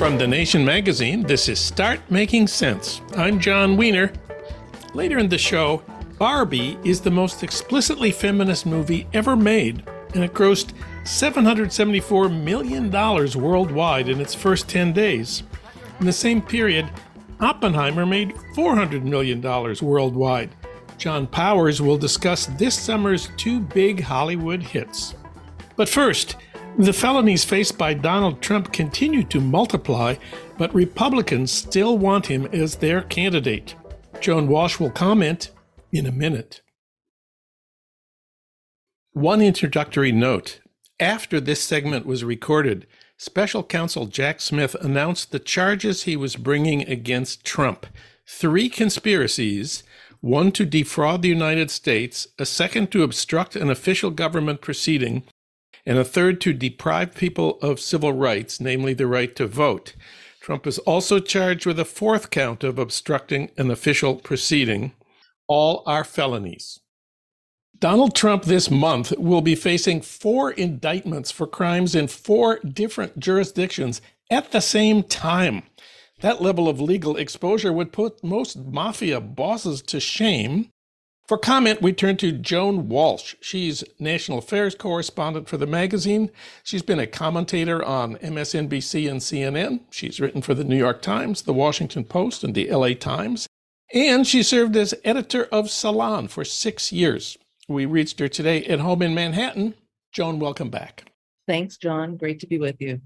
From The Nation magazine, this is Start Making Sense. I'm Jon Wiener. Later in the show, Barbie is the most explicitly feminist movie ever made, and it grossed $774 million worldwide in its first 10 days. In the same period, Oppenheimer made $400 million worldwide. John Powers will discuss this summer's two big Hollywood hits. But first, the felonies faced by Donald Trump continue to multiply, but Republicans still want him as their candidate. Joan Walsh will comment in a minute. One introductory note. After this segment was recorded, Special Counsel Jack Smith announced the charges he was bringing against Trump three conspiracies one to defraud the United States, a second to obstruct an official government proceeding, and a third to deprive people of civil rights, namely the right to vote. Trump is also charged with a fourth count of obstructing an official proceeding. All are felonies. Donald Trump this month will be facing four indictments for crimes in four different jurisdictions at the same time. That level of legal exposure would put most mafia bosses to shame. For comment, we turn to Joan Walsh. She's national affairs correspondent for the magazine. She's been a commentator on MSNBC and CNN. She's written for the New York Times, the Washington Post, and the LA Times. And she served as editor of Salon for six years. We reached her today at home in Manhattan. Joan, welcome back. Thanks, Jon. Great to be with you.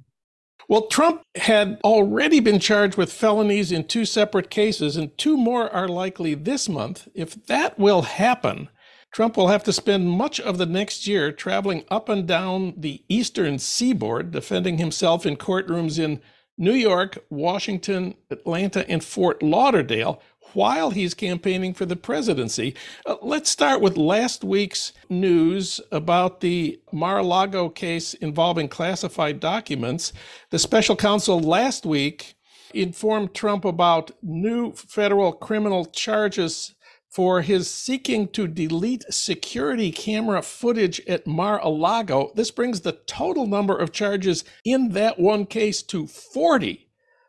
Well, Trump had already been charged with felonies in two separate cases, and two more are likely this month. If that will happen, Trump will have to spend much of the next year traveling up and down the eastern seaboard, defending himself in courtrooms in New York, Washington, Atlanta, and Fort Lauderdale, while he's campaigning for the presidency. Uh, let's start with last week's news about the Mar a Lago case involving classified documents. The special counsel last week informed Trump about new federal criminal charges for his seeking to delete security camera footage at Mar a Lago. This brings the total number of charges in that one case to 40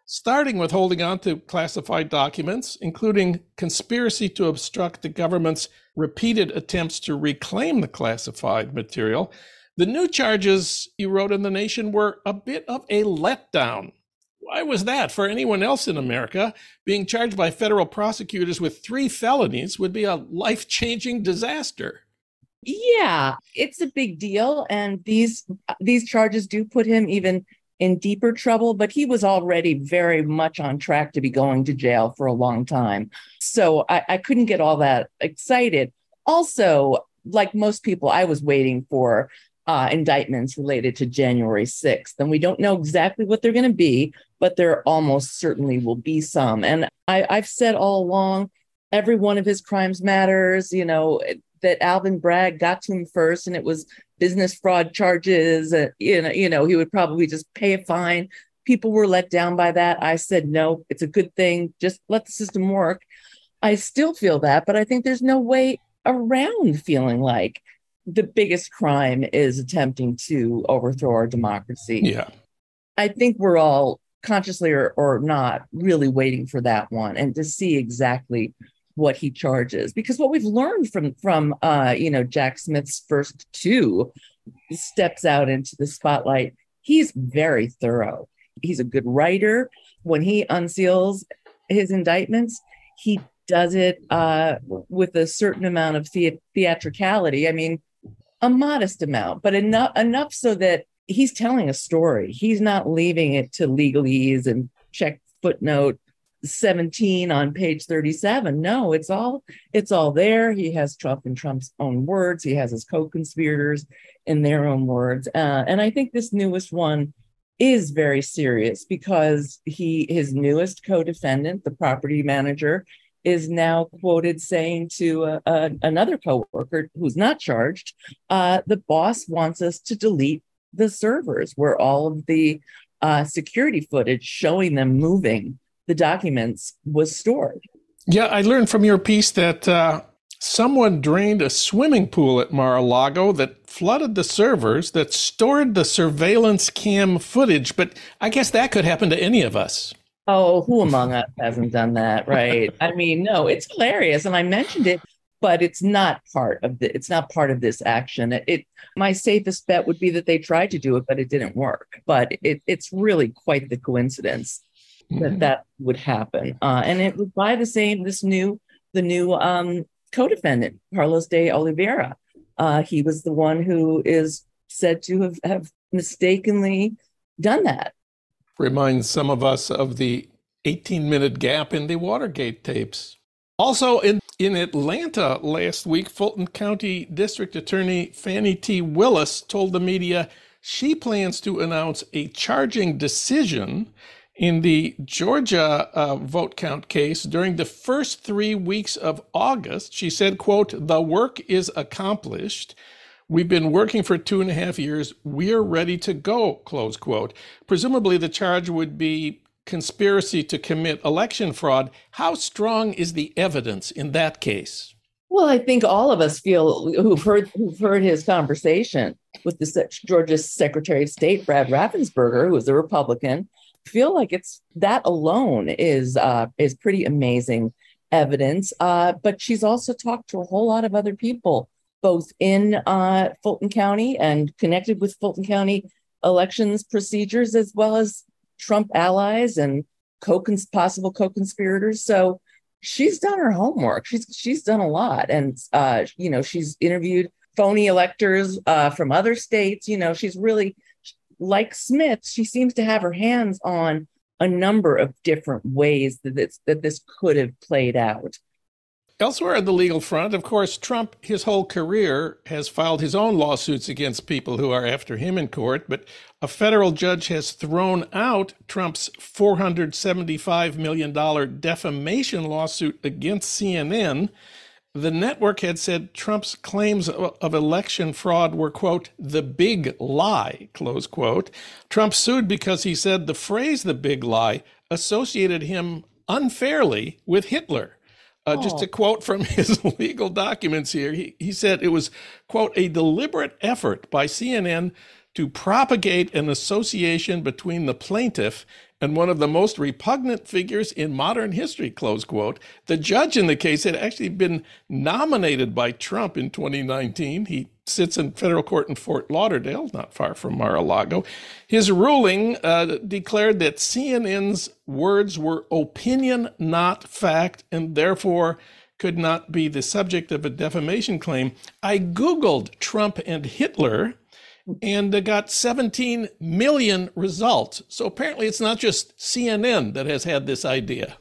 starting with holding on to classified documents, including conspiracy to obstruct the government's repeated attempts to reclaim the classified material. The new charges you wrote in The Nation were a bit of a letdown. Why was that? For anyone else in America, being charged by federal prosecutors with three felonies would be a life changing disaster. Yeah, it's a big deal. And these these charges do put him even in deeper trouble, but he was already very much on track to be going to jail for a long time. So I, I couldn't get all that excited. Also, like most people, I was waiting for uh, indictments related to January 6th. And we don't know exactly what they're going to be, but there almost certainly will be some. And I, I've said all along, every one of his crimes matters. You know, that Alvin Bragg got to him first, and it was business fraud charges. Uh, you know, you know, he would probably just pay a fine. People were let down by that. I said no, it's a good thing. Just let the system work. I still feel that, but I think there's no way around feeling like the biggest crime is attempting to overthrow our democracy. Yeah. I think we're all consciously or, or not really waiting for that one and to see exactly what he charges. Because what we've learned from from uh you know jack smith's first two steps out into the spotlight he's very thorough. He's a good writer. When he unseals his indictments he does it uh with a certain amount of the- theatricality i mean a modest amount but enough enough so that he's telling a story. He's not leaving it to legalese and check footnote 17 on page 37 no it's all it's all there. He has trump in trump's own words. He has his co-conspirators in their own words. Uh, and i think this newest one is very serious because he his newest co-defendant the property manager is now quoted saying to uh, uh, another coworker who's not charged uh, the boss wants us to delete the servers where all of the uh, security footage showing them moving the documents was stored. Yeah, I learned from your piece that uh, someone drained a swimming pool at Mar a Lago that flooded the servers that stored the surveillance cam footage. But I guess that could happen to any of us. Oh, who among us hasn't done that, right? I mean, no, it's hilarious. And I mentioned it, but it's not part of the it's not part of this action. It, it my safest bet would be that they tried to do it, but it didn't work. But it, it's really quite the coincidence mm-hmm. that would happen. Uh, and it was by the same this new the new um, co-defendant, Carlos de Oliveira. Uh, he was the one who is said to have, have mistakenly done that. Reminds some of us of the 18 minute gap in the Watergate tapes. Also in, in Atlanta last week, Fulton County District Attorney Fani T. Willis told the media she plans to announce a charging decision in the Georgia uh, vote count case during the first three weeks of August, she said, quote, the work is accomplished. We've been working for two and a half years. We're ready to go, close quote. Presumably the charge would be conspiracy to commit election fraud. How strong is the evidence in that case? Well, I think all of us feel who've heard who've heard his conversation with the Georgia Secretary of State Brad Raffensperger, who is a Republican, feel like it's that alone is uh, is pretty amazing evidence. Uh, but she's also talked to a whole lot of other people, both in uh, Fulton County and connected with Fulton County elections procedures, as well as Trump allies and co possible co-conspirators. So she's done her homework. She's she's done a lot, and uh, you know she's interviewed phony electors uh, from other states. You know she's really like Smith, she seems to have her hands on a number of different ways that this, that this could have played out. Elsewhere on the legal front, of course, Trump, his whole career, has filed his own lawsuits against people who are after him in court, but a federal judge has thrown out Trump's $475 million defamation lawsuit against CNN the network had said Trump's claims of election fraud were, quote, the big lie, close quote. Trump sued because he said the phrase the big lie associated him unfairly with Hitler. Uh, just a quote from his legal documents here. He, he said it was, quote, a deliberate effort by CNN to propagate an association between the plaintiff and one of the most repugnant figures in modern history, close quote. The judge in the case had actually been nominated by Trump in 2019. He sits in federal court in Fort Lauderdale, not far from Mar a Lago. His ruling uh, declared that CNN's words were opinion, not fact, and therefore could not be the subject of a defamation claim. I Googled Trump and Hitler and got 17 million results. So apparently, it's not just CNN that has had this idea.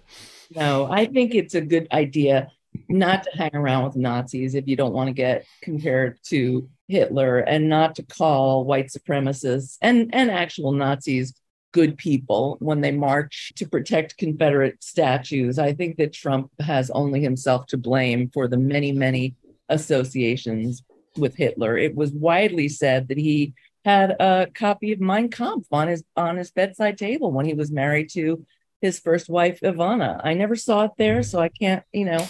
No, I think it's a good idea not to hang around with Nazis if you don't want to get compared to Hitler and not to call white supremacists and, and actual Nazis good people when they march to protect Confederate statues. I think that Trump has only himself to blame for the many, many associations with Hitler. It was widely said that he had a copy of Mein Kampf on his on his bedside table when he was married to his first wife Ivana. I never saw it there, so I can't, you know,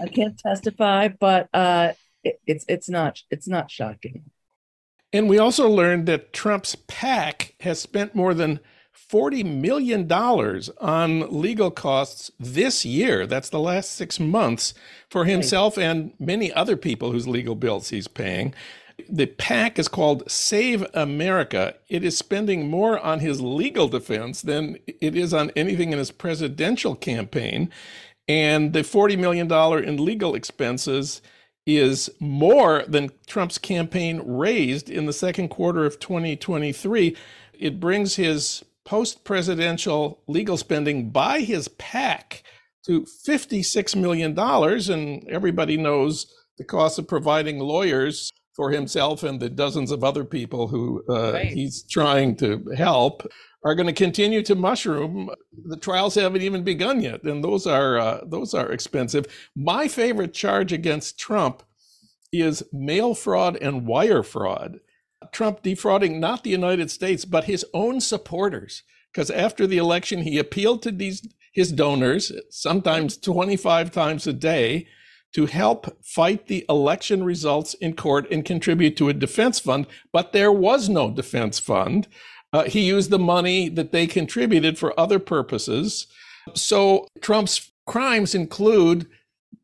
I can't testify, but uh, it, it's it's not it's not shocking. And we also learned that Trump's PAC has spent more than $40 million on legal costs this year. That's the last six months for himself and many other people whose legal bills he's paying. The PAC is called Save America. It is spending more on his legal defense than it is on anything in his presidential campaign. And the $40 million in legal expenses is more than Trump's campaign raised in the second quarter of 2023. It brings his post presidential legal spending by his PAC to $56 million. And everybody knows the cost of providing lawyers for himself and the dozens of other people who uh, right. he's trying to help are going to continue to mushroom. The trials haven't even begun yet, and those are uh, those are expensive. My favorite charge against Trump is mail fraud and wire fraud. Trump defrauding not the United States, but his own supporters. Because after the election, he appealed to these his donors, sometimes 25 times a day, to help fight the election results in court and contribute to a defense fund, but there was no defense fund. Uh, he used the money that they contributed for other purposes. So Trump's crimes include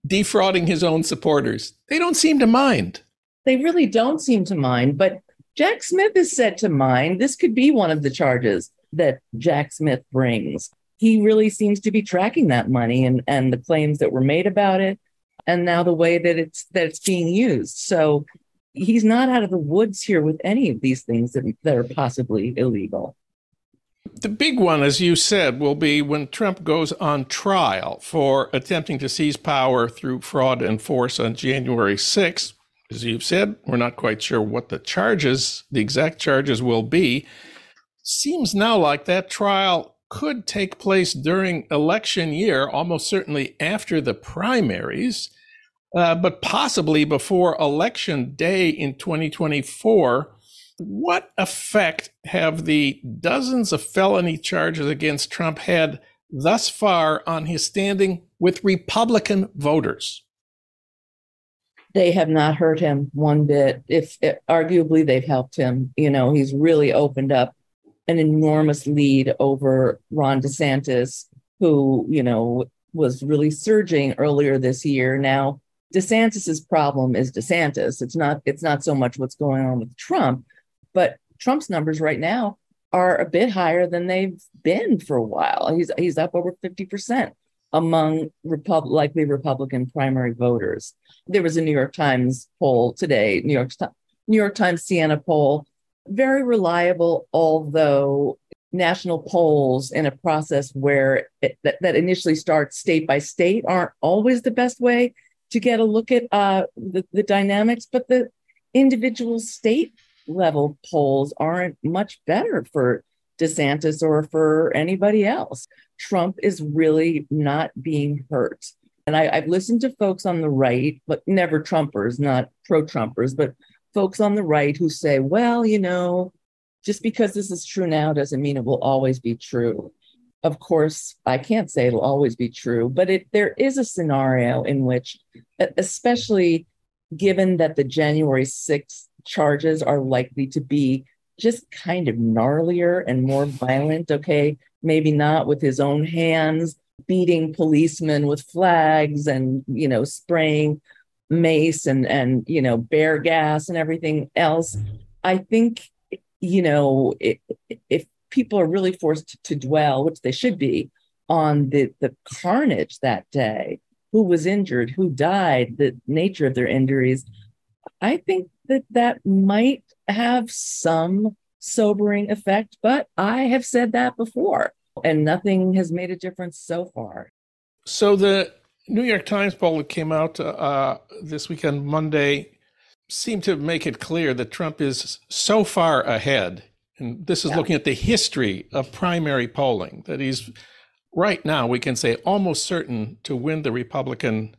defrauding his own supporters. They don't seem to mind. They really don't seem to mind. But Jack Smith is said to mind. This could be one of the charges that Jack Smith brings. He really seems to be tracking that money and, and the claims that were made about it, and now the way that it's that it's being used. So he's not out of the woods here with any of these things that, that are possibly illegal. The big one, as you said, will be when Trump goes on trial for attempting to seize power through fraud and force on January 6th. As you've said, we're not quite sure what the charges, the exact charges will be. Seems now like that trial could take place during election year, almost certainly after the primaries uh, but possibly before election day in 2024. What effect have the dozens of felony charges against Trump had thus far on his standing with Republican voters? They have not hurt him one bit. If, if arguably they've helped him, you know, he's really opened up an enormous lead over Ron DeSantis, who, you know, was really surging earlier this year. Now DeSantis's problem is DeSantis. It's not it's not so much what's going on with Trump, but Trump's numbers right now are a bit higher than they've been for a while. He's he's up over 50% among Repub- likely Republican primary voters. There was a New York Times poll today, New York New York Times Siena poll, very reliable, although national polls in a process where it, that, that initially starts state by state aren't always the best way to get a look at uh, the, the dynamics, but the individual state level polls aren't much better for DeSantis or for anybody else. Trump is really not being hurt. And I, have listened to folks on the right, but never Trumpers, not pro Trumpers, but folks on the right who say, well, you know, just because this is true now doesn't mean it will always be true of course, I can't say it'll always be true, but it, there is a scenario in which, especially given that the January 6th charges are likely to be just kind of gnarlier and more violent, okay, maybe not with his own hands, beating policemen with flags and, you know, spraying mace and, and you know, bear gas and everything else. I think, you know, if people are really forced to dwell, which they should be, on the, the carnage that day, who was injured, who died, the nature of their injuries, I think that that might have some sobering effect. But I have said that before, and nothing has made a difference so far. So the New York Times poll that came out uh, this weekend, Monday, seemed to make it clear that Trump is so far ahead and this is yeah. looking at the history of primary polling, that he's right now, we can say, almost certain to win the Republican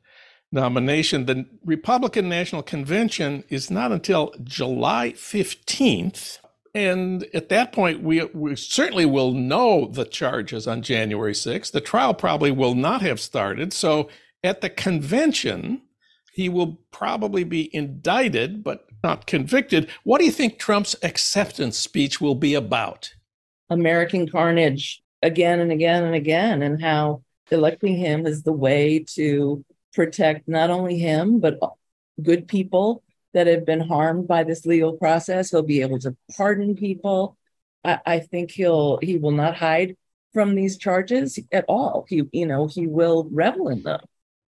nomination. The Republican National Convention is not until July 15th. And at that point, we, we certainly will know the charges on January 6th. The trial probably will not have started. So at the convention, he will probably be indicted, but not convicted. What do you think Trump's acceptance speech will be about? American carnage again and again and again, and how electing him is the way to protect not only him, but good people that have been harmed by this legal process. He'll be able to pardon people. I, I think he'll he will not hide from these charges at all. He, you know, he will revel in them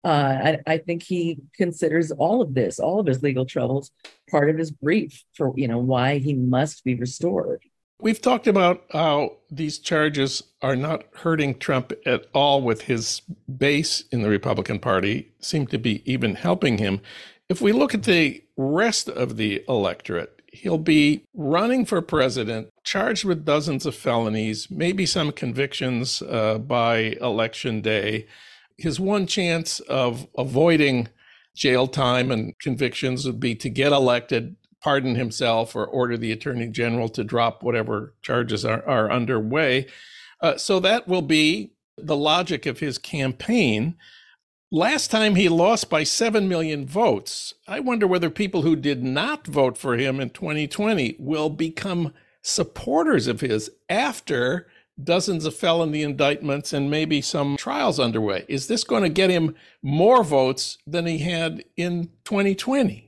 uh, I, I, think he considers all of this, all of his legal troubles, part of his brief for you know why he must be restored. We've talked about how these charges are not hurting Trump at all with his base in the Republican Party, seem to be even helping him. If we look at the rest of the electorate, he'll be running for president, charged with dozens of felonies, maybe some convictions uh, by election day his one chance of avoiding jail time and convictions would be to get elected, pardon himself, or order the attorney general to drop whatever charges are, are underway. Uh, so that will be the logic of his campaign. Last time he lost by 7 million votes. I wonder whether people who did not vote for him in 2020 will become supporters of his after dozens of felony indictments and maybe some trials underway. Is this going to get him more votes than he had in 2020?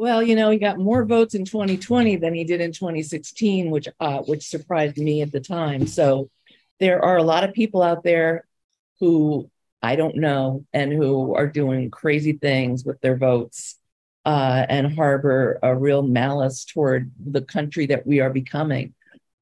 Well, you know, he got more votes in 2020 than he did in 2016, which uh, which surprised me at the time. So there are a lot of people out there who I don't know and who are doing crazy things with their votes uh, and harbor a real malice toward the country that we are becoming.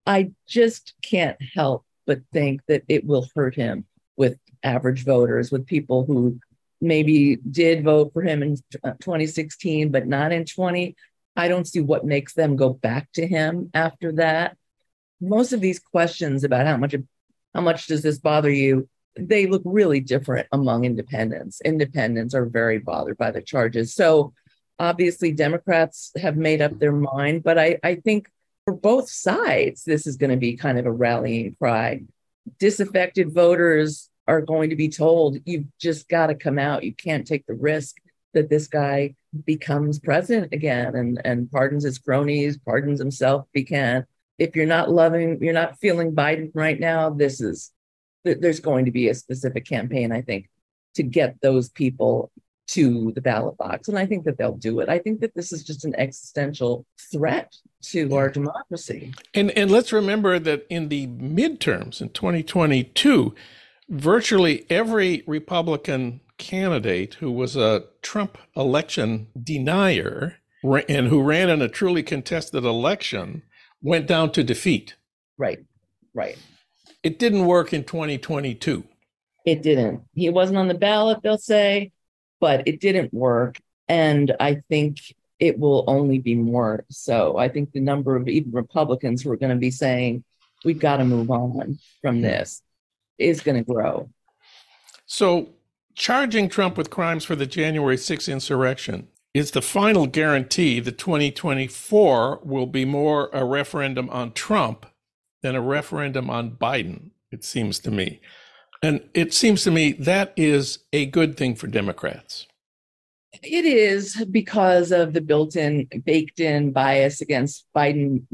I just can't help but think that it will hurt him with average voters, with people who maybe did vote for him in uh, 2016, but not in 20. I don't see what makes them go back to him after that. Most of these questions about how much how much does this bother you they look really different among independents. Independents are very bothered by the charges. So obviously Democrats have made up their mind, but I, I think for both sides, this is going to be kind of a rallying cry. Disaffected voters are going to be told, you've just got to come out. You can't take the risk that this guy becomes president again and, and pardons his cronies, pardons himself if he can. If you're not loving, you're not feeling Biden right now, this is there's going to be a specific campaign, I think, to get those people to the ballot box. And I think that they'll do it. I think that this is just an existential threat to our democracy. And and let's remember that in the midterms in 2022, virtually every Republican candidate who was a Trump election denier and who ran in a truly contested election went down to defeat. Right. Right. It didn't work in 2022. It didn't. He wasn't on the ballot, they'll say, but it didn't work. And I think it will only be more so. I think the number of even Republicans who are going to be saying, we've got to move on from this is going to grow. So, charging Trump with crimes for the January 6th insurrection is the final guarantee that 2024 will be more a referendum on Trump than a referendum on Biden, it seems to me. And it seems to me that is a good thing for Democrats. It is because of the built in, baked in bias against Biden,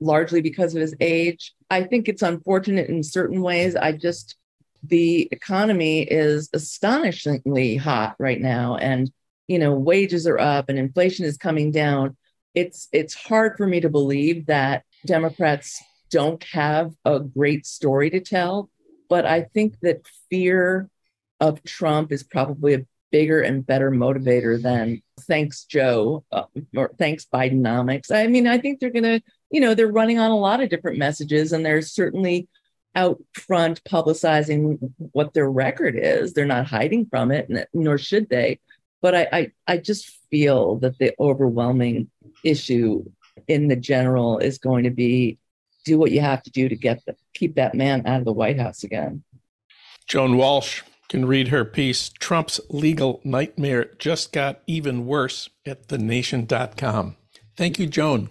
largely because of his age. I think it's unfortunate in certain ways. I just, the economy is astonishingly hot right now. And, you know, wages are up and inflation is coming down. It's, it's hard for me to believe that Democrats don't have a great story to tell. But I think that fear of Trump is probably a bigger and better motivator than thanks Joe uh, or thanks Bidenomics. I mean, I think they're going to, you know, they're running on a lot of different messages and they're certainly out front publicizing what their record is. They're not hiding from it, nor should they. But I, I, I just feel that the overwhelming issue in the general is going to be do what you have to do to get the, keep that man out of the White House again. Joan Walsh can read her piece, Trump's Legal Nightmare Just Got Even Worse at thenation.com. Thank you, Joan.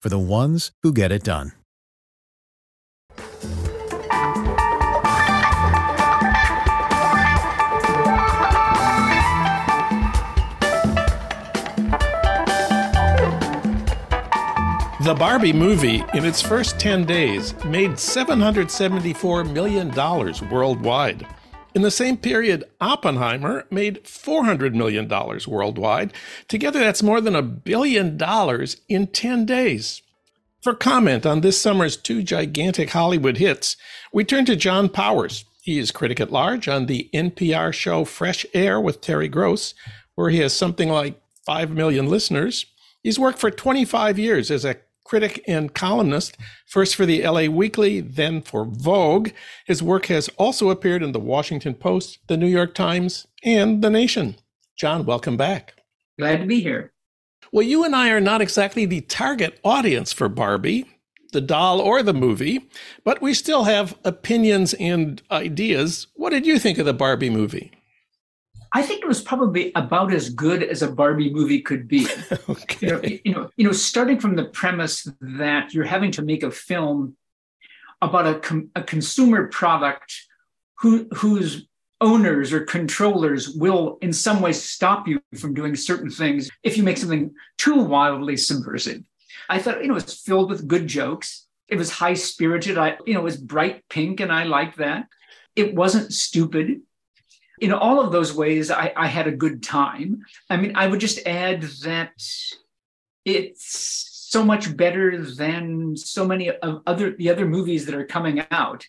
for the ones who get it done. The Barbie movie, in its first 10 days, made $774 million worldwide. In the same period, Oppenheimer made $400 million worldwide. Together, that's more than a billion dollars in 10 days. For comment on this summer's two gigantic Hollywood hits, we turn to John Powers. He is critic at large on the NPR show Fresh Air with Terry Gross, where he has something like 5 million listeners. He's worked for 25 years as a critic and columnist, first for the LA Weekly, then for Vogue. His work has also appeared in the Washington Post, the New York Times, and the nation. John, welcome back. Glad to be here. Well, you and I are not exactly the target audience for Barbie, the doll, or the movie, but we still have opinions and ideas. What did you think of the Barbie movie? I think it was probably about as good as a Barbie movie could be. okay. You know, you know, you know, starting from the premise that you're having to make a film about a, com- a consumer product who, whose owners or controllers will in some way stop you from doing certain things if you make something too wildly subversive. I thought, you know, it's filled with good jokes. It was high spirited. I, you know, it was bright pink and I liked that. It wasn't stupid. In all of those ways, I, I had a good time. I mean, I would just add that it's so much better than so many of other the other movies that are coming out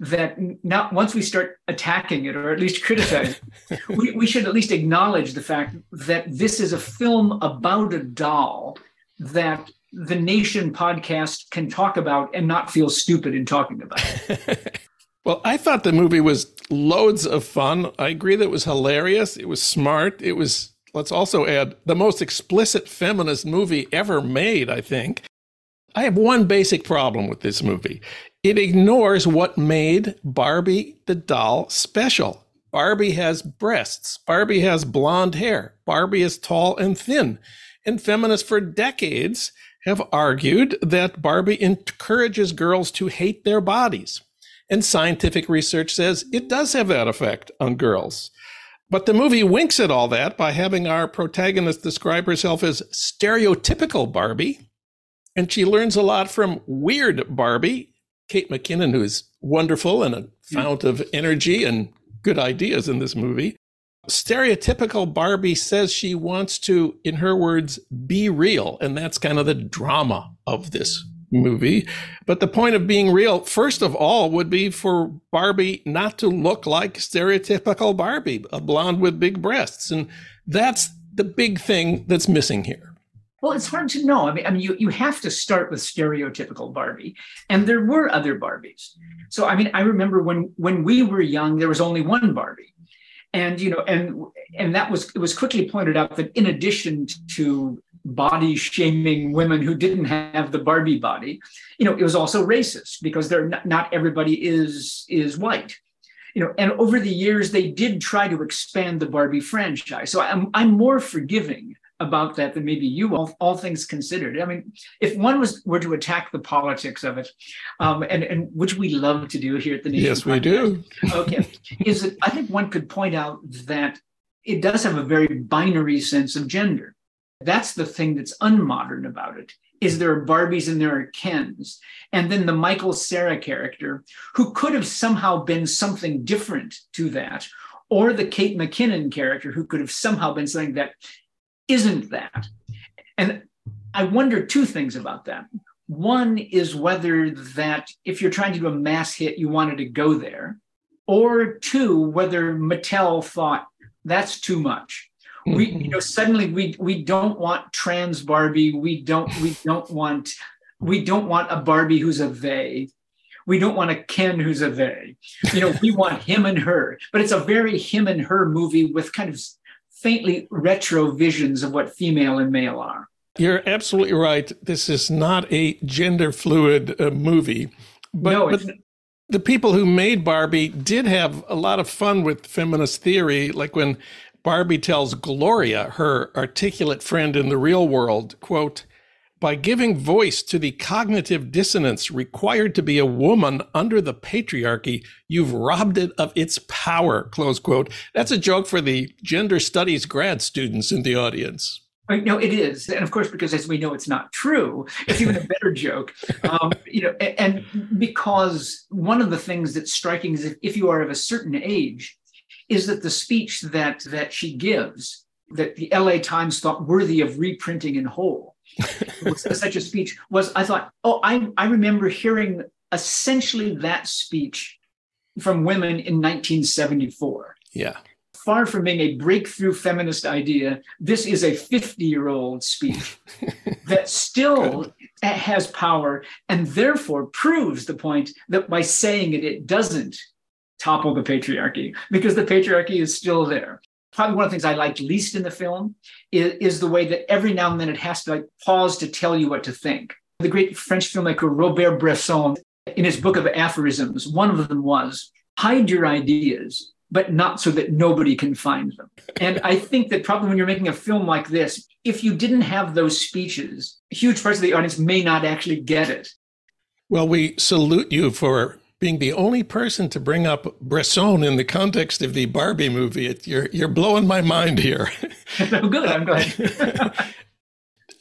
that now once we start attacking it or at least criticizing we, we should at least acknowledge the fact that this is a film about a doll that the nation podcast can talk about and not feel stupid in talking about it well i thought the movie was loads of fun i agree that it was hilarious it was smart it was let's also add the most explicit feminist movie ever made i think I have one basic problem with this movie. It ignores what made Barbie the doll special. Barbie has breasts. Barbie has blonde hair. Barbie is tall and thin. And feminists for decades have argued that Barbie encourages girls to hate their bodies. And scientific research says it does have that effect on girls. But the movie winks at all that by having our protagonist describe herself as stereotypical Barbie and she learns a lot from weird Barbie, Kate McKinnon, who's wonderful and a hmm. fount of energy and good ideas in this movie. Stereotypical Barbie says she wants to, in her words, be real. And that's kind of the drama of this movie. But the point of being real, first of all, would be for Barbie not to look like stereotypical Barbie, a blonde with big breasts. And that's the big thing that's missing here. Well, it's hard to know. I mean, I mean, you, you have to start with stereotypical Barbie, and there were other Barbies. So, I mean, I remember when when we were young, there was only one Barbie, and you know, and and that was it was quickly pointed out that in addition to body shaming women who didn't have the Barbie body, you know, it was also racist because they're not, not everybody is is white you know, and over the years they did try to expand the Barbie franchise. So I'm I'm more forgiving about that than maybe you all, all things considered. I mean, if one was were to attack the politics of it, um, and, and which we love to do here at the Nation. Yes, we do. okay. Is that I think one could point out that it does have a very binary sense of gender. That's the thing that's unmodern about it. Is there are Barbies and there are Kens. And then the Michael Cera character, who could have somehow been something different to that, or the Kate McKinnon character, who could have somehow been something that isn't that. And I wonder two things about that. One is whether that if you're trying to do a mass hit, you wanted to go there, or two, whether Mattel thought that's too much. We, you know, suddenly we we don't want trans Barbie. We don't we don't want we don't want a Barbie who's a they. We don't want a Ken who's a they. You know, we want him and her. But it's a very him and her movie with kind of faintly retro visions of what female and male are. You're absolutely right. This is not a gender fluid uh, movie. But, no, but the people who made Barbie did have a lot of fun with feminist theory, like when Barbie tells Gloria, her articulate friend in the real world, quote, by giving voice to the cognitive dissonance required to be a woman under the patriarchy, you've robbed it of its power, close quote. That's a joke for the gender studies grad students in the audience. No, it is, and of course, because as we know, it's not true. It's even a better joke, um, you know. And because one of the things that's striking is if, if you are of a certain age, is that the speech that that she gives, that the L.A. Times thought worthy of reprinting in whole, such a speech was I thought, oh, I, I remember hearing essentially that speech from women in 1974. Yeah. Far from being a breakthrough feminist idea, this is a 50 year old speech that still has power and therefore proves the point that by saying it, it doesn't topple the patriarchy because the patriarchy is still there. Probably one of the things I liked least in the film is, is the way that every now and then it has to like pause to tell you what to think. The great French filmmaker Robert Bresson, in his book of aphorisms, one of them was hide your ideas, but not so that nobody can find them. And I think that probably when you're making a film like this, if you didn't have those speeches, huge parts of the audience may not actually get it. Well, we salute you for being the only person to bring up Bresson in the context of the Barbie movie. It, you're you're blowing my mind here. oh, good. I'm glad.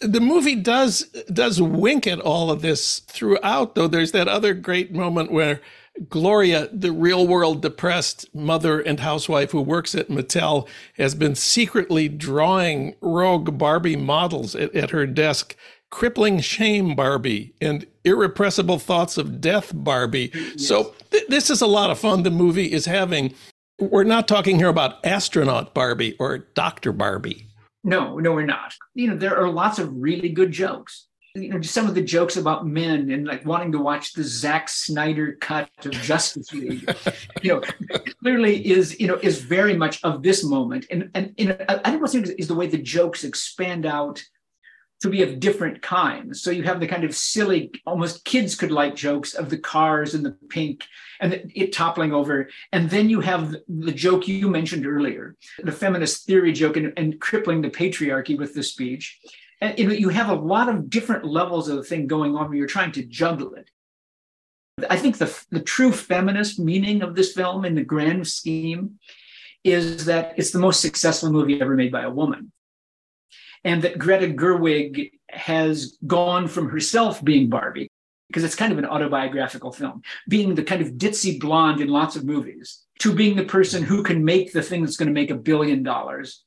the movie does does wink at all of this throughout, though. There's that other great moment where Gloria, the real world depressed mother and housewife who works at Mattel, has been secretly drawing rogue Barbie models at, at her desk crippling shame Barbie and irrepressible thoughts of death Barbie. Yes. So th- this is a lot of fun. The movie is having. We're not talking here about astronaut Barbie or Doctor Barbie. No, no, we're not. You know, there are lots of really good jokes. You know, just some of the jokes about men and like wanting to watch the Zack Snyder cut of Justice League. you know, clearly is you know is very much of this moment. And and you know, I think what's interesting is the way the jokes expand out to be of different kinds. So you have the kind of silly, almost kids could like jokes of the cars and the pink and the, it toppling over. And then you have the joke you mentioned earlier, the feminist theory joke and, and crippling the patriarchy with the speech. And you have a lot of different levels of the thing going on where you're trying to juggle it. I think the, the true feminist meaning of this film in the grand scheme is that it's the most successful movie ever made by a woman and that Greta Gerwig has gone from herself being Barbie, because it's kind of an autobiographical film, being the kind of ditzy blonde in lots of movies, to being the person who can make the thing that's going to make a billion dollars.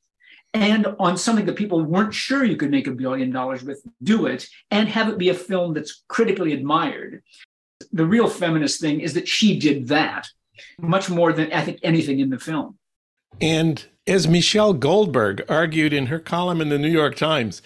And on something that people weren't sure you could make a billion dollars with, do it and have it be a film that's critically admired. The real feminist thing is that she did that much more than I think anything in the film. And as Michelle Goldberg argued in her column in the New York Times,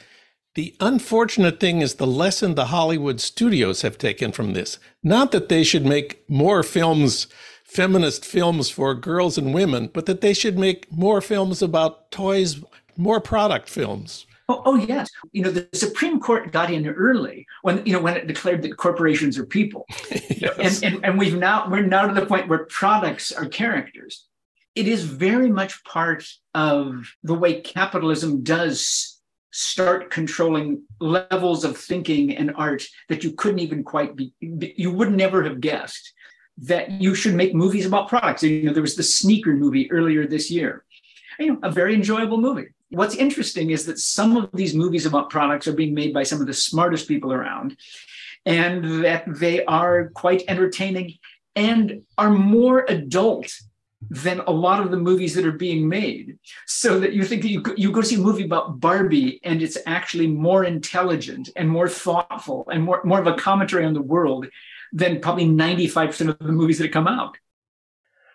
the unfortunate thing is the lesson the Hollywood studios have taken from this. Not that they should make more films, feminist films for girls and women, but that they should make more films about toys, more product films. Oh, oh, yes. You know, the Supreme Court got in early when, you know, when it declared that corporations are people. yes. and, and, and we've now, we're now to the point where products are characters it is very much part of the way capitalism does start controlling levels of thinking and art that you couldn't even quite be you would never have guessed that you should make movies about products. You know there was the sneaker movie earlier this year. You know a very enjoyable movie. What's interesting is that some of these movies about products are being made by some of the smartest people around and that they are quite entertaining and are more adult than a lot of the movies that are being made. So that you think you, you go see a movie about Barbie and it's actually more intelligent and more thoughtful and more, more of a commentary on the world than probably 95% of the movies that come out.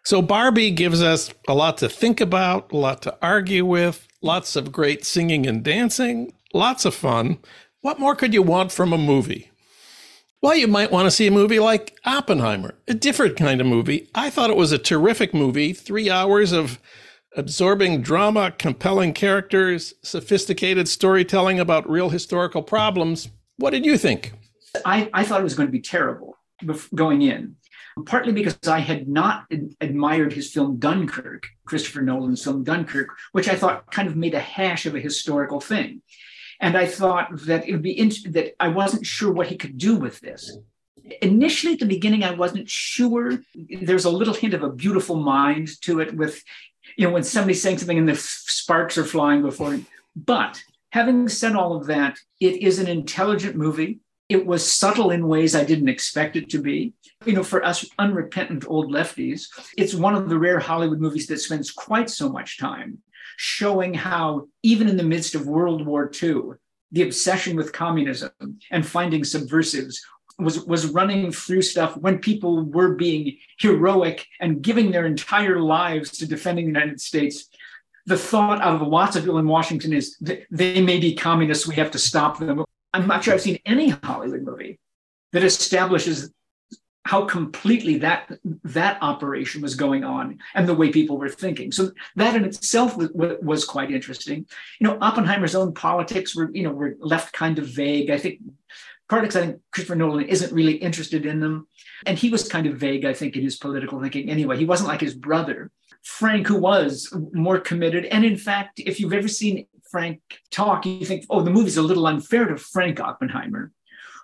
So Barbie gives us a lot to think about, a lot to argue with, lots of great singing and dancing, lots of fun. What more could you want from a movie? Well, you might want to see a movie like Oppenheimer, a different kind of movie. I thought it was a terrific movie, three hours of absorbing drama, compelling characters, sophisticated storytelling about real historical problems. What did you think? I, I thought it was going to be terrible going in, partly because I had not admired his film Dunkirk, Christopher Nolan's film Dunkirk, which I thought kind of made a hash of a historical thing. And I thought that it would be int- that I wasn't sure what he could do with this. Initially, at the beginning, I wasn't sure. There's a little hint of a beautiful mind to it, with you know when somebody's saying something and the f- sparks are flying before him. But having said all of that, it is an intelligent movie. It was subtle in ways I didn't expect it to be. You know, for us unrepentant old lefties, it's one of the rare Hollywood movies that spends quite so much time showing how, even in the midst of World War II, the obsession with communism and finding subversives was, was running through stuff when people were being heroic and giving their entire lives to defending the United States. The thought of lots of people in Washington is they may be communists, we have to stop them. I'm not sure I've seen any Hollywood movie that establishes how completely that that operation was going on and the way people were thinking. So that in itself was, was quite interesting. You know, Oppenheimer's own politics were you know were left kind of vague. I think politics. I think Christopher Nolan isn't really interested in them, and he was kind of vague. I think in his political thinking. Anyway, he wasn't like his brother Frank, who was more committed. And in fact, if you've ever seen Frank talk, you think, oh, the movie's a little unfair to Frank Oppenheimer,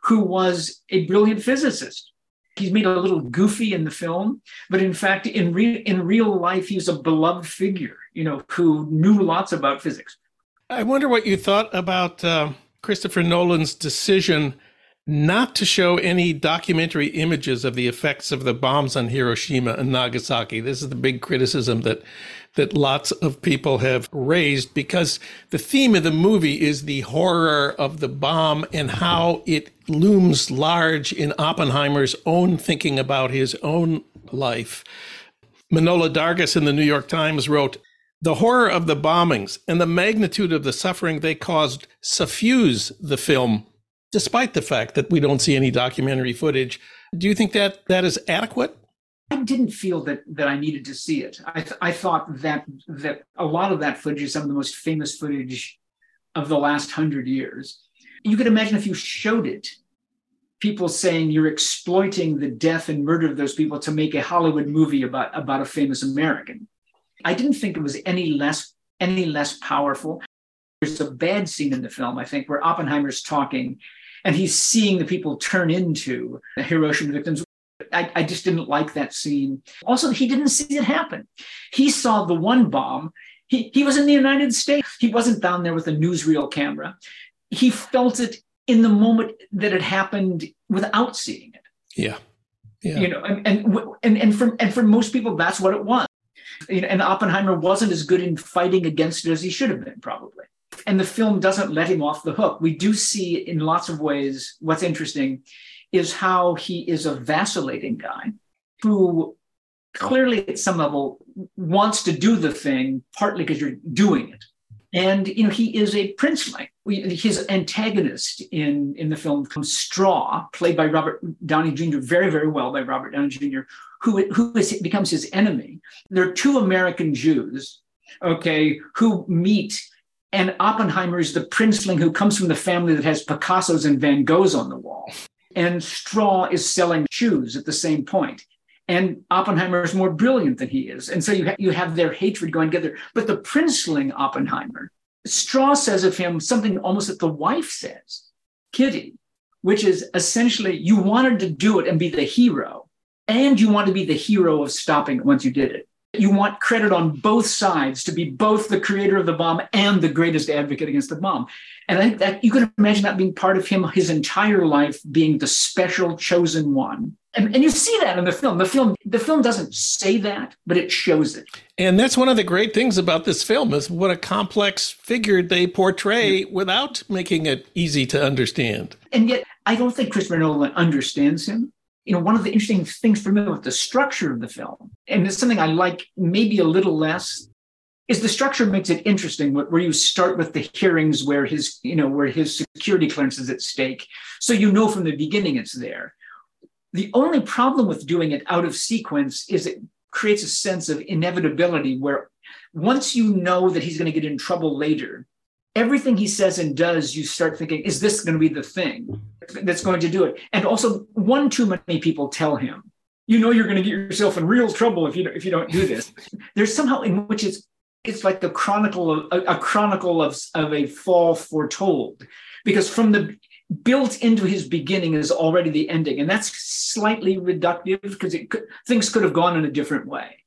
who was a brilliant physicist he's made a little goofy in the film, but in fact, in, re- in real life, he's a beloved figure, you know, who knew lots about physics. I wonder what you thought about uh, Christopher Nolan's decision not to show any documentary images of the effects of the bombs on Hiroshima and Nagasaki. This is the big criticism that that lots of people have raised because the theme of the movie is the horror of the bomb and how it looms large in Oppenheimer's own thinking about his own life. Manohla Dargis in the New York Times wrote, the horror of the bombings and the magnitude of the suffering they caused suffuse the film, despite the fact that we don't see any documentary footage. Do you think that that is adequate? I didn't feel that that I needed to see it. I, th- I thought that that a lot of that footage is some of the most famous footage of the last hundred years. You could imagine if you showed it, people saying you're exploiting the death and murder of those people to make a Hollywood movie about about a famous American. I didn't think it was any less any less powerful. There's a bad scene in the film, I think, where Oppenheimer's talking and he's seeing the people turn into the Hiroshima victims I, I, just didn't like that scene. Also, he didn't see it happen. He saw the one bomb. He, he was in the United States. He wasn't down there with a newsreel camera. He felt it in the moment that it happened without seeing it. Yeah. Yeah. You know, and, and and and for and for most people, that's what it was. You know, and Oppenheimer wasn't as good in fighting against it as he should have been, probably. And the film doesn't let him off the hook. We do see in lots of ways what's interesting is how he is a vacillating guy who clearly at some level wants to do the thing partly because you're doing it. And you know he is a princeling. His antagonist in in the film strauss played by robert downey jr very very well by robert downey jr who who is, becomes his enemy. There are two american jews okay who meet and oppenheimer is the princeling who comes from the family that has picassos and van goghs on the wall and Strauss is selling shoes at the same point. And Oppenheimer is more brilliant than he is. And so you, ha- you have their hatred going together. But the princeling Oppenheimer, Strauss says of him something almost that the wife says, Kitty, which is essentially you wanted to do it and be the hero, and you want to be the hero of stopping it once you did it. You want credit on both sides to be both the creator of the bomb and the greatest advocate against the bomb. And I think that you can imagine that being part of him his entire life, being the special chosen one. And, and you see that in the film. The film, the film doesn't say that, but it shows it. And that's one of the great things about this film is what a complex figure they portray without making it easy to understand. And yet, I don't think Christopher Nolan understands him you know, one of the interesting things for me with the structure of the film, and it's something I like maybe a little less, is the structure makes it interesting where you start with the hearings where his, you know, where his security clearance is at stake. So you know from the beginning it's there. The only problem with doing it out of sequence is it creates a sense of inevitability where once you know that he's going to get in trouble later, everything he says and does, you start thinking, is this going to be the thing that's going to do it? And also, one too many people tell him, you know, you're going to get yourself in real trouble if you if you don't do this. There's somehow in which it's it's like the chronicle of a, a chronicle of of a fall foretold, because from the built into his beginning is already the ending, and that's slightly reductive because it could, things could have gone in a different way.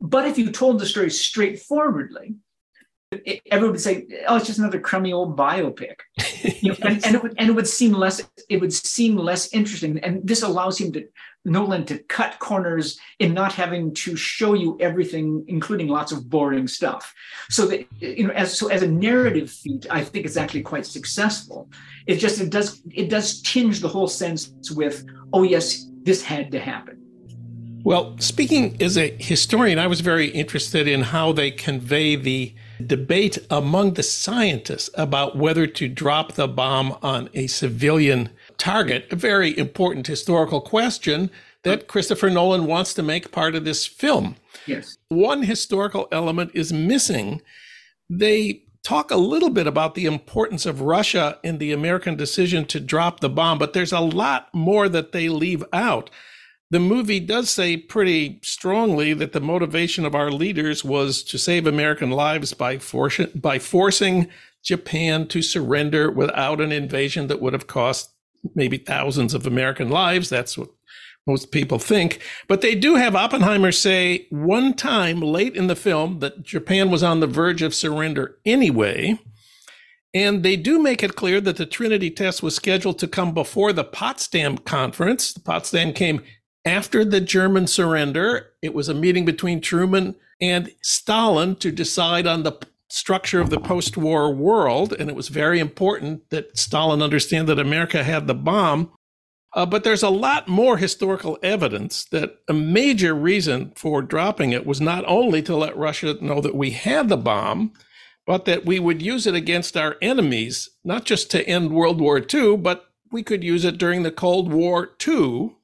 But if you told the story straightforwardly, everyone would say, "Oh, it's just another crummy old biopic," you know, and, and, it would and it would seem less it would seem less interesting. And this allows him to Nolan to cut corners in not having to show you everything, including lots of boring stuff. So that you know, as so as a narrative feat, I think it's actually quite successful. It just it does it does tinge the whole sense with, "Oh yes, this had to happen." Well, speaking as a historian, I was very interested in how they convey the debate among the scientists about whether to drop the bomb on a civilian target, a very important historical question that Christopher Nolan wants to make part of this film. Yes. One historical element is missing. They talk a little bit about the importance of Russia in the American decision to drop the bomb, but there's a lot more that they leave out. The movie does say pretty strongly that the motivation of our leaders was to save American lives by, by forcing Japan to surrender without an invasion that would have cost maybe thousands of American lives. That's what most people think. But they do have Oppenheimer say one time late in the film that Japan was on the verge of surrender anyway. And they do make it clear that the Trinity test was scheduled to come before the Potsdam conference. The Potsdam came after the German surrender. It was a meeting between Truman and Stalin to decide on the structure of the post war world. And it was very important that Stalin understand that America had the bomb. Uh, but there's a lot more historical evidence that a major reason for dropping it was not only to let Russia know that we had the bomb, but that we would use it against our enemies, not just to end World War II, but we could use it during the Cold War too.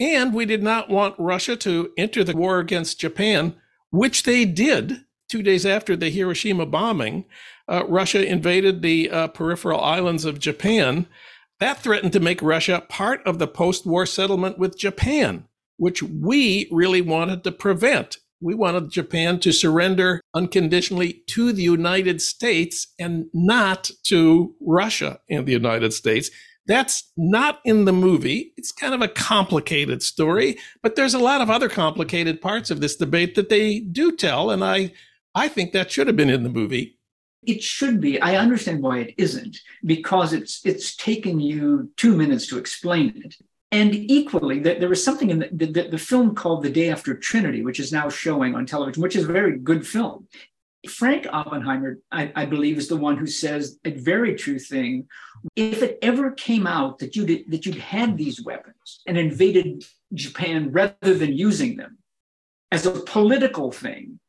And we did not want Russia to enter the war against Japan, which they did two days after the Hiroshima bombing. Uh, Russia invaded the uh, peripheral islands of Japan. That threatened to make Russia part of the post war settlement with Japan, which we really wanted to prevent. We wanted Japan to surrender unconditionally to the United States and not to Russia and the United States. That's not in the movie. It's kind of a complicated story, but there's a lot of other complicated parts of this debate that they do tell. And I, I think that should have been in the movie. It should be. I understand why it isn't, because it's it's taken you two minutes to explain it. And equally, there was something in the, the, the, film called The Day After Trinity, which is now showing on television, which is a very good film. Frank Oppenheimer, I, I believe, is the one who says a very true thing. If it ever came out that you did, that you'd had these weapons and invaded Japan rather than using them as a political thing,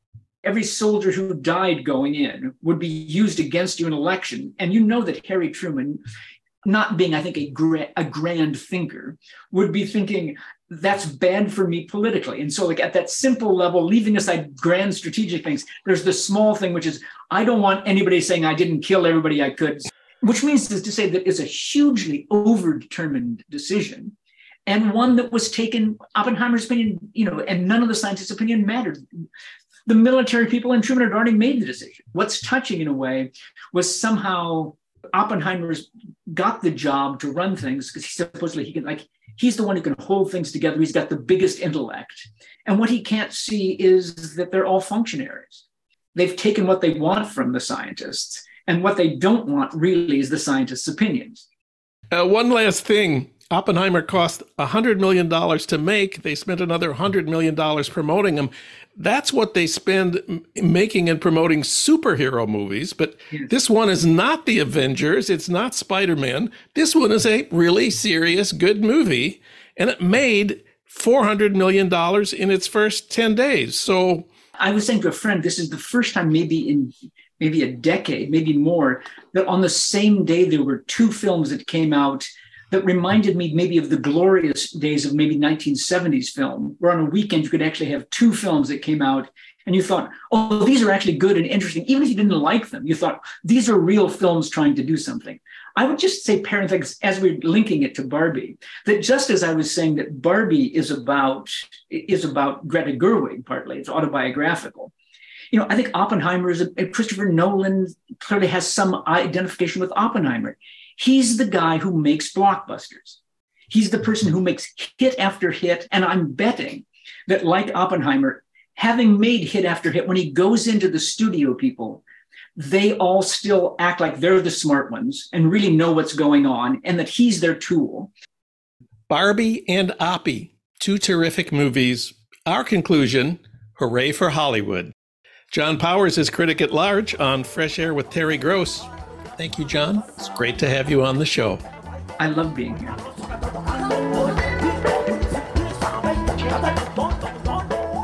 every soldier who died going in would be used against you in election. And you know that Harry Truman, not being, I think, a, gra- a grand thinker, would be thinking, that's bad for me politically. And so, like at that simple level, leaving aside grand strategic things, there's the small thing, which is I don't want anybody saying I didn't kill everybody I could, which means is to say that it's a hugely overdetermined decision and one that was taken oppenheimer's opinion you know and none of the scientists opinion mattered the military people in Truman had already made the decision. What's touching in a way was somehow Oppenheimer's got the job to run things because he supposedly he can like he's the one who can hold things together. He's got the biggest intellect. And what he can't see is that they're all functionaries. They've taken what they want from the scientists, and what they don't want really is the scientists' opinions. Uh, one last thing. Oppenheimer cost $100 million to make. They spent another $100 million promoting them. that's what they spend making and promoting superhero movies. But yes. this one is not the Avengers. It's not Spider Man. This one is a really serious, good movie. And it made $400 million in its first 10 days. So I was saying to a friend, this is the first time, maybe in maybe a decade, maybe more, that on the same day there were two films that came out that reminded me maybe of the glorious days of maybe 1970s film, where on a weekend you could actually have two films that came out and you thought, oh, these are actually good and interesting. Even if you didn't like them, you thought, these are real films trying to do something. I would just say, parenthetically, as we're linking it to Barbie, that just as I was saying that Barbie is about is about Greta Gerwig partly, it's autobiographical. You know, I think Oppenheimer is a, Christopher Nolan clearly has some identification with Oppenheimer. He's the guy who makes blockbusters. He's the person who makes hit after hit. And I'm betting that, like Oppenheimer, having made hit after hit, when he goes into the studio people, they all still act like they're the smart ones and really know what's going on and that he's their tool. Barbie and Oppie, two terrific movies. Our conclusion hooray for Hollywood. John Powers is critic at large on Fresh Air with Terry Gross. Thank you, John. It's great to have you on the show. I love being here.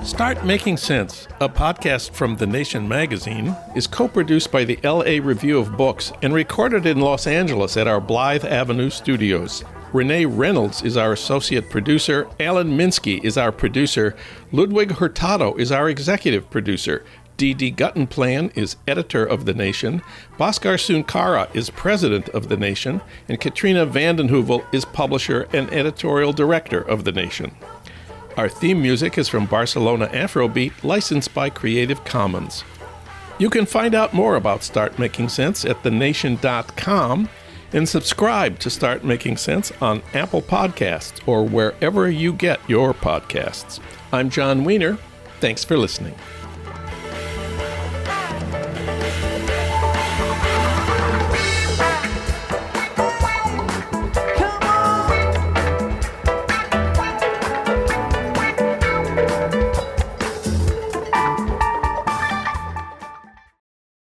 Start Making Sense, a podcast from The Nation magazine, is co produced by the LA Review of Books and recorded in Los Angeles at our Blythe Avenue studios. Renee Reynolds is our associate producer. Alan Minsky is our producer. Ludwig Hurtado is our executive producer. D.D. Guttenplan is editor of The Nation. Bhaskar Sunkara is president of The Nation. And Katrina vanden Heuvel is publisher and editorial director of The Nation. Our theme music is from Barcelona Afrobeat, licensed by Creative Commons. You can find out more about Start Making Sense at thenation.com and subscribe to Start Making Sense on Apple Podcasts or wherever you get your podcasts. I'm Jon Wiener. Thanks for listening.